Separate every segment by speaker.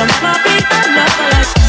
Speaker 1: there might be another life.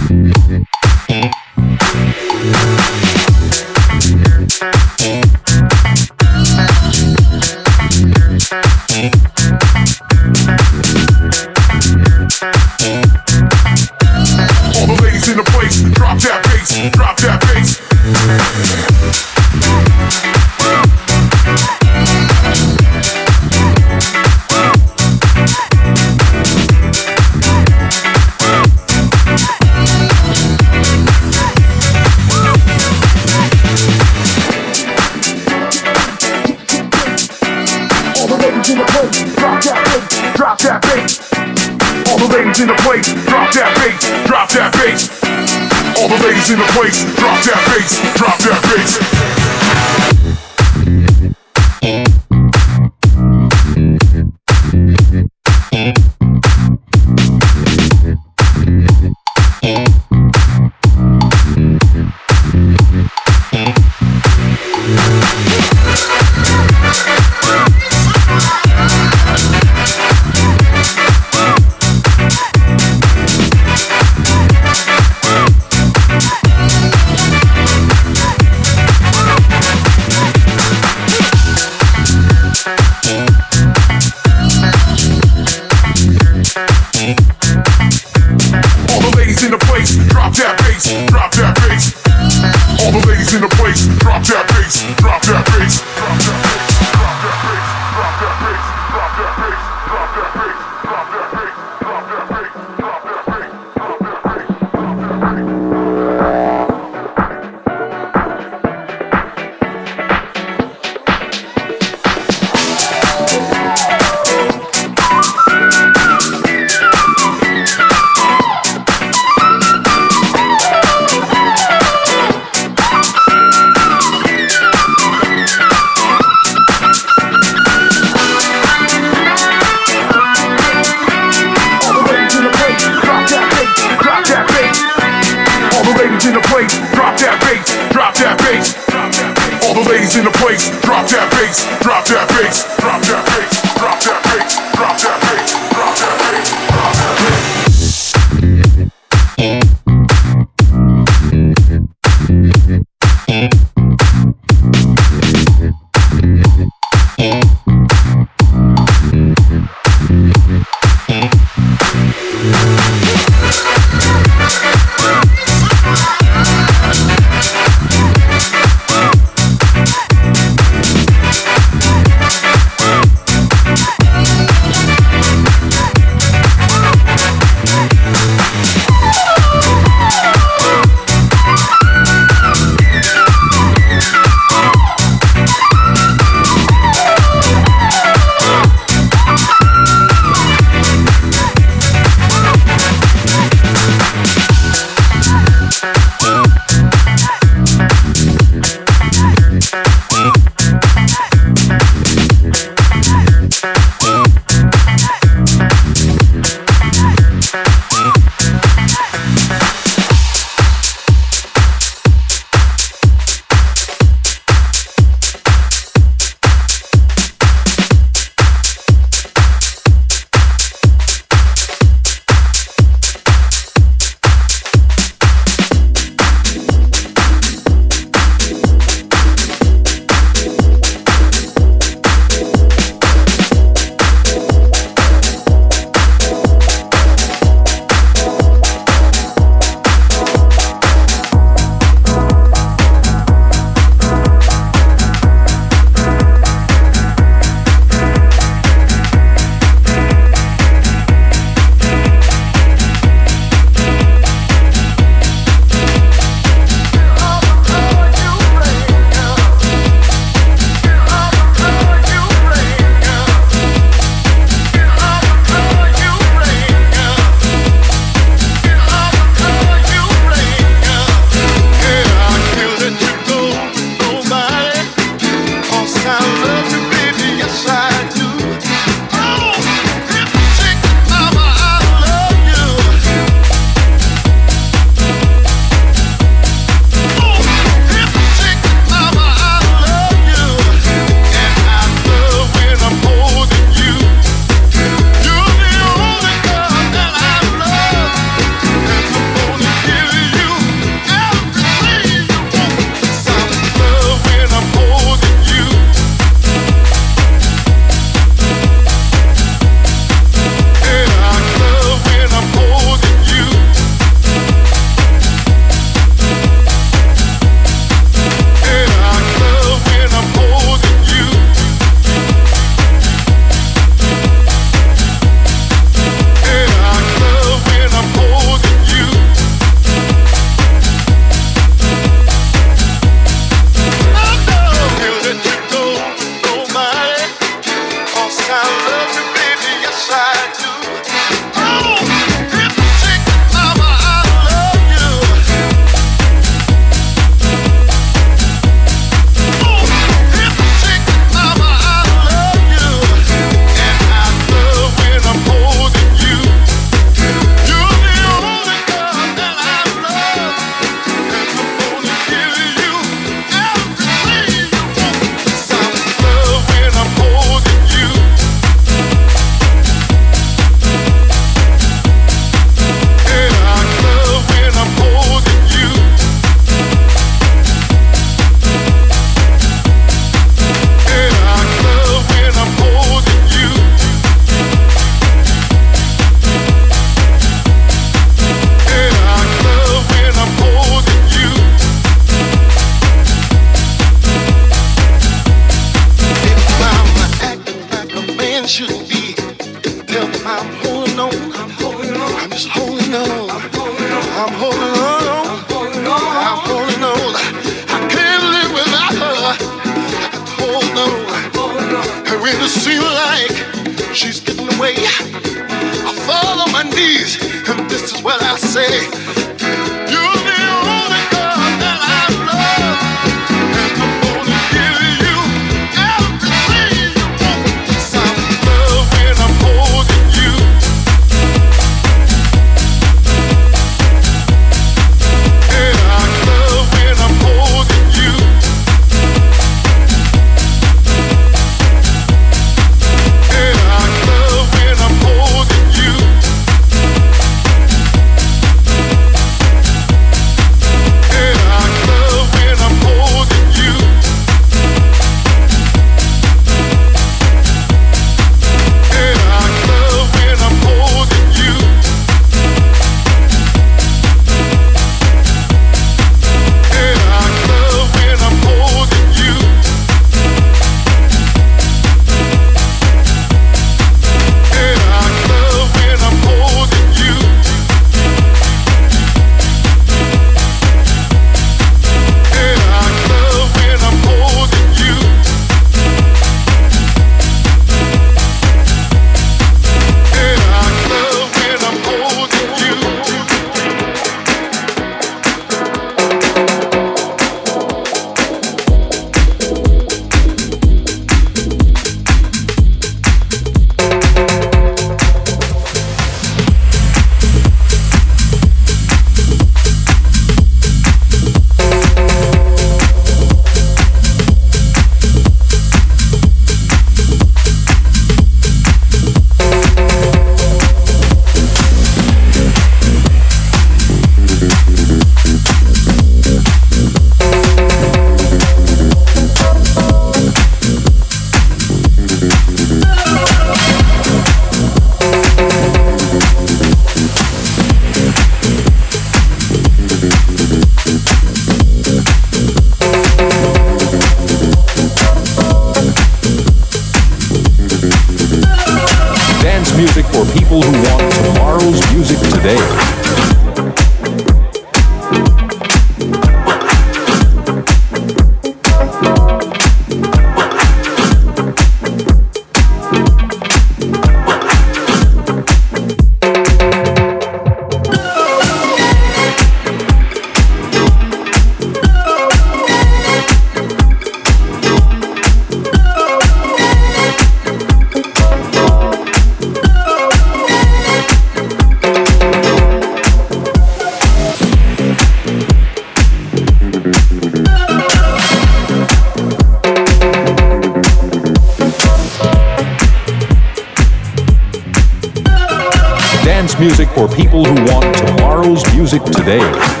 Speaker 1: Dance
Speaker 2: music for people who want tomorrow's music today.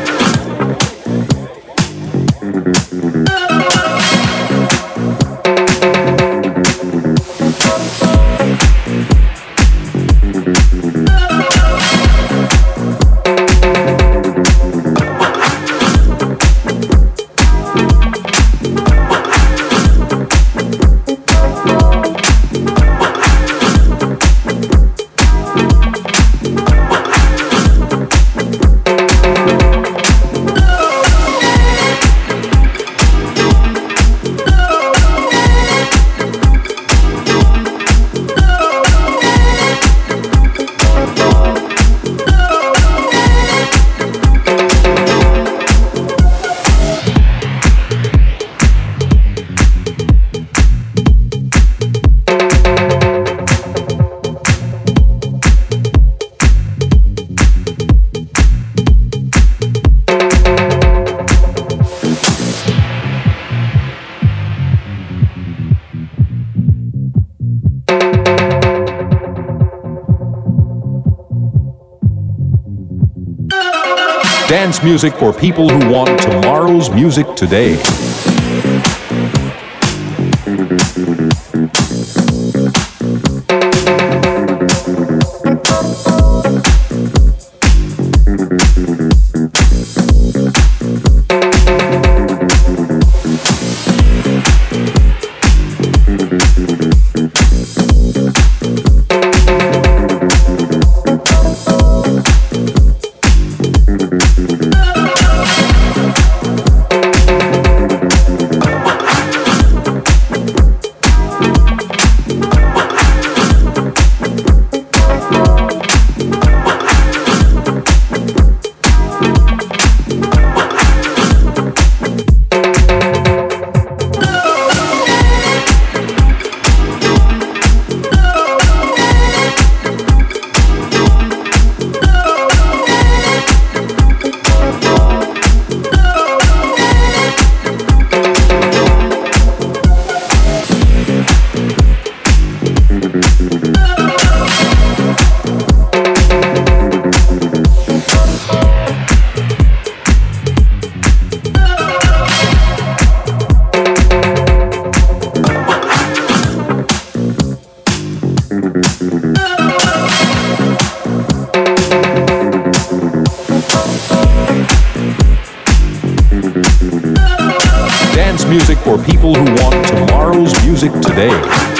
Speaker 2: music for people who want tomorrow's music today.
Speaker 3: For people
Speaker 4: who want tomorrow's music today.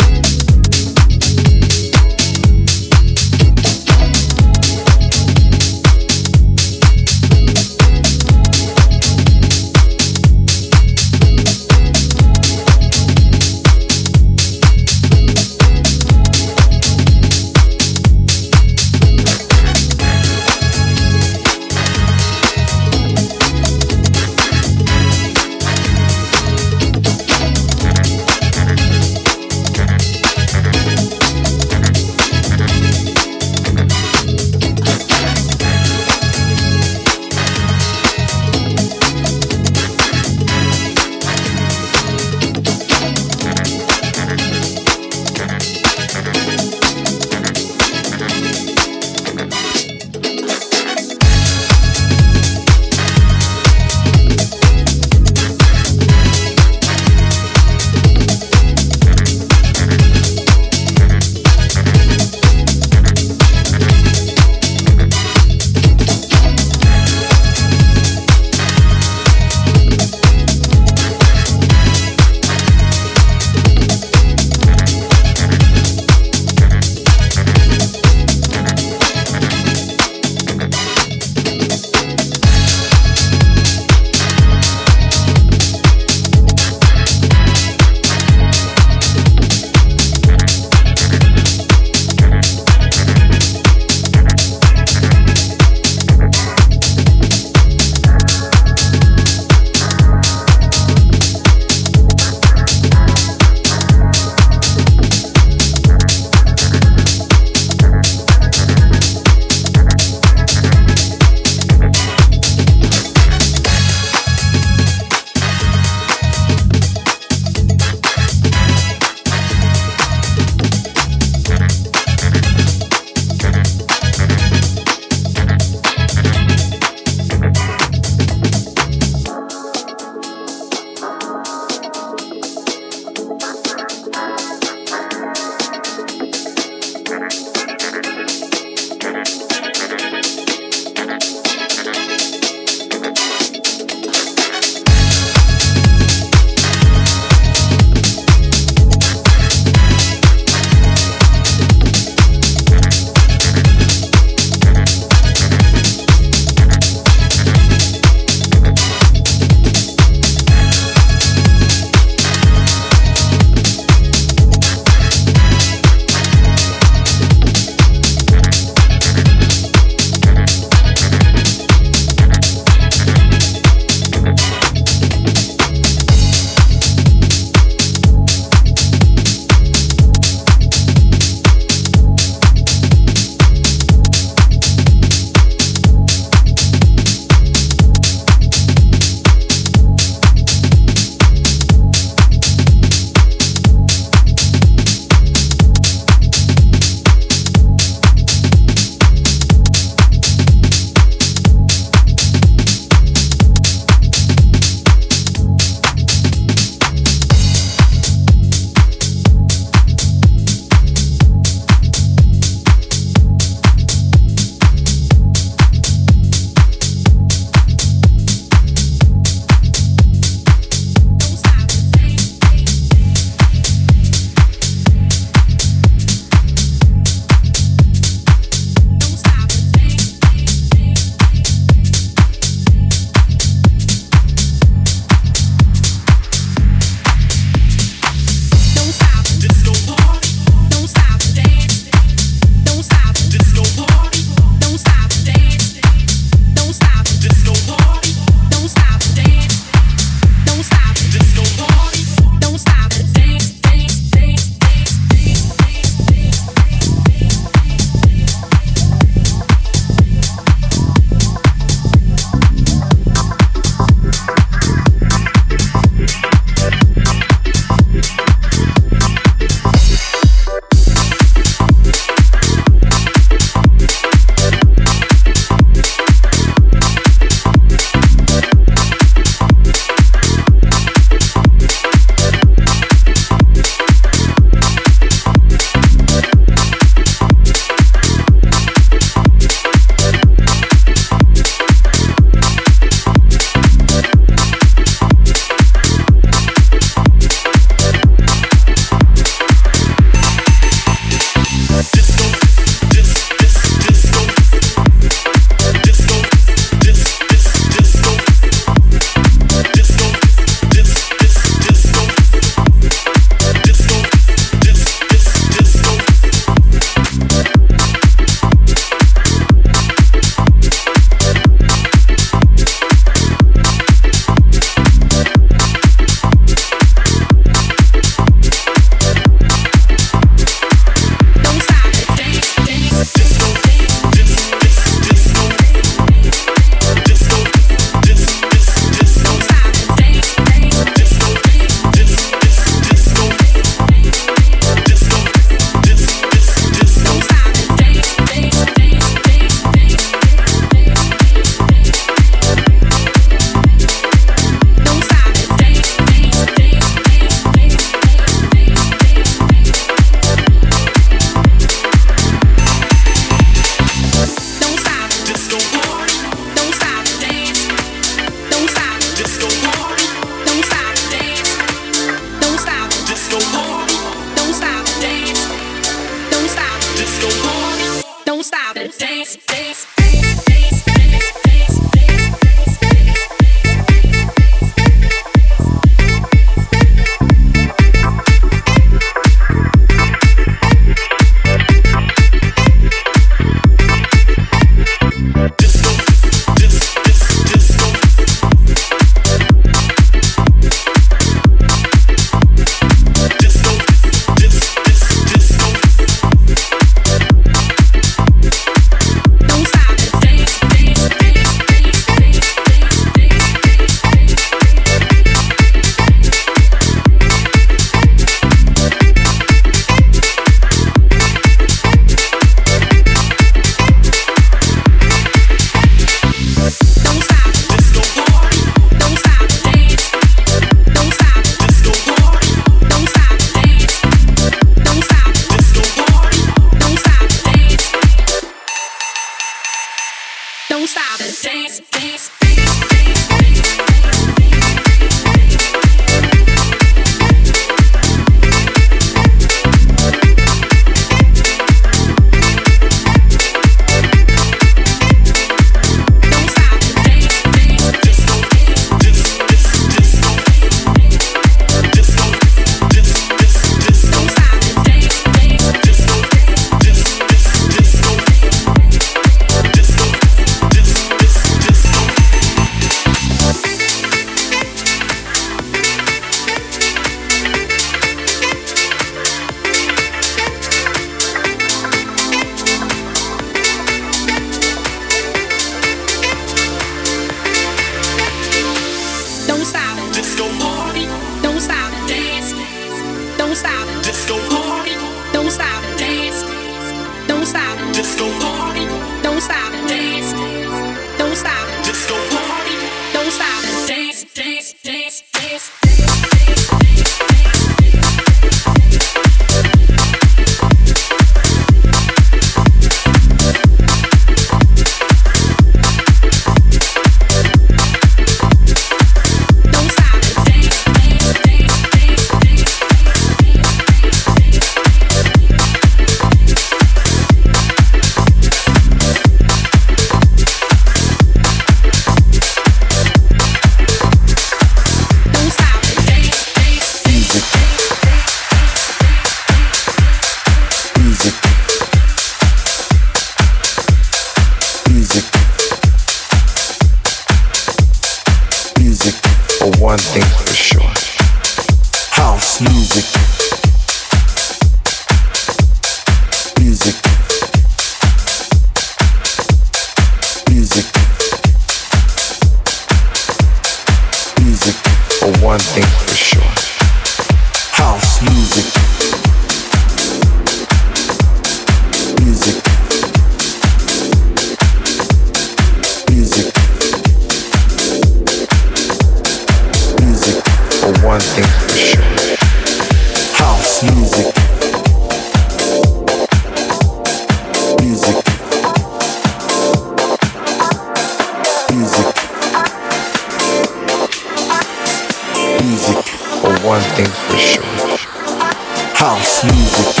Speaker 4: house music.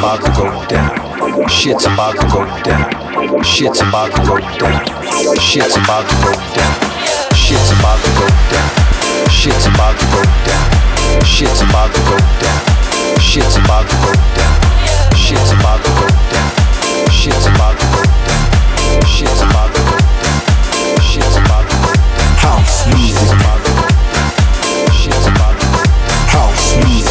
Speaker 3: Shit's about to go down. Shit's about to go down. Shit's about to go down. Shit's about to go down. Shit's about to go down. Shit's about to go down. Shit's about to go down. Shit's about to go down. Shit's about to go down. Shit's about to go down. Shit's about to go down.
Speaker 4: House music.
Speaker 3: Shit's about to go down.
Speaker 4: House music.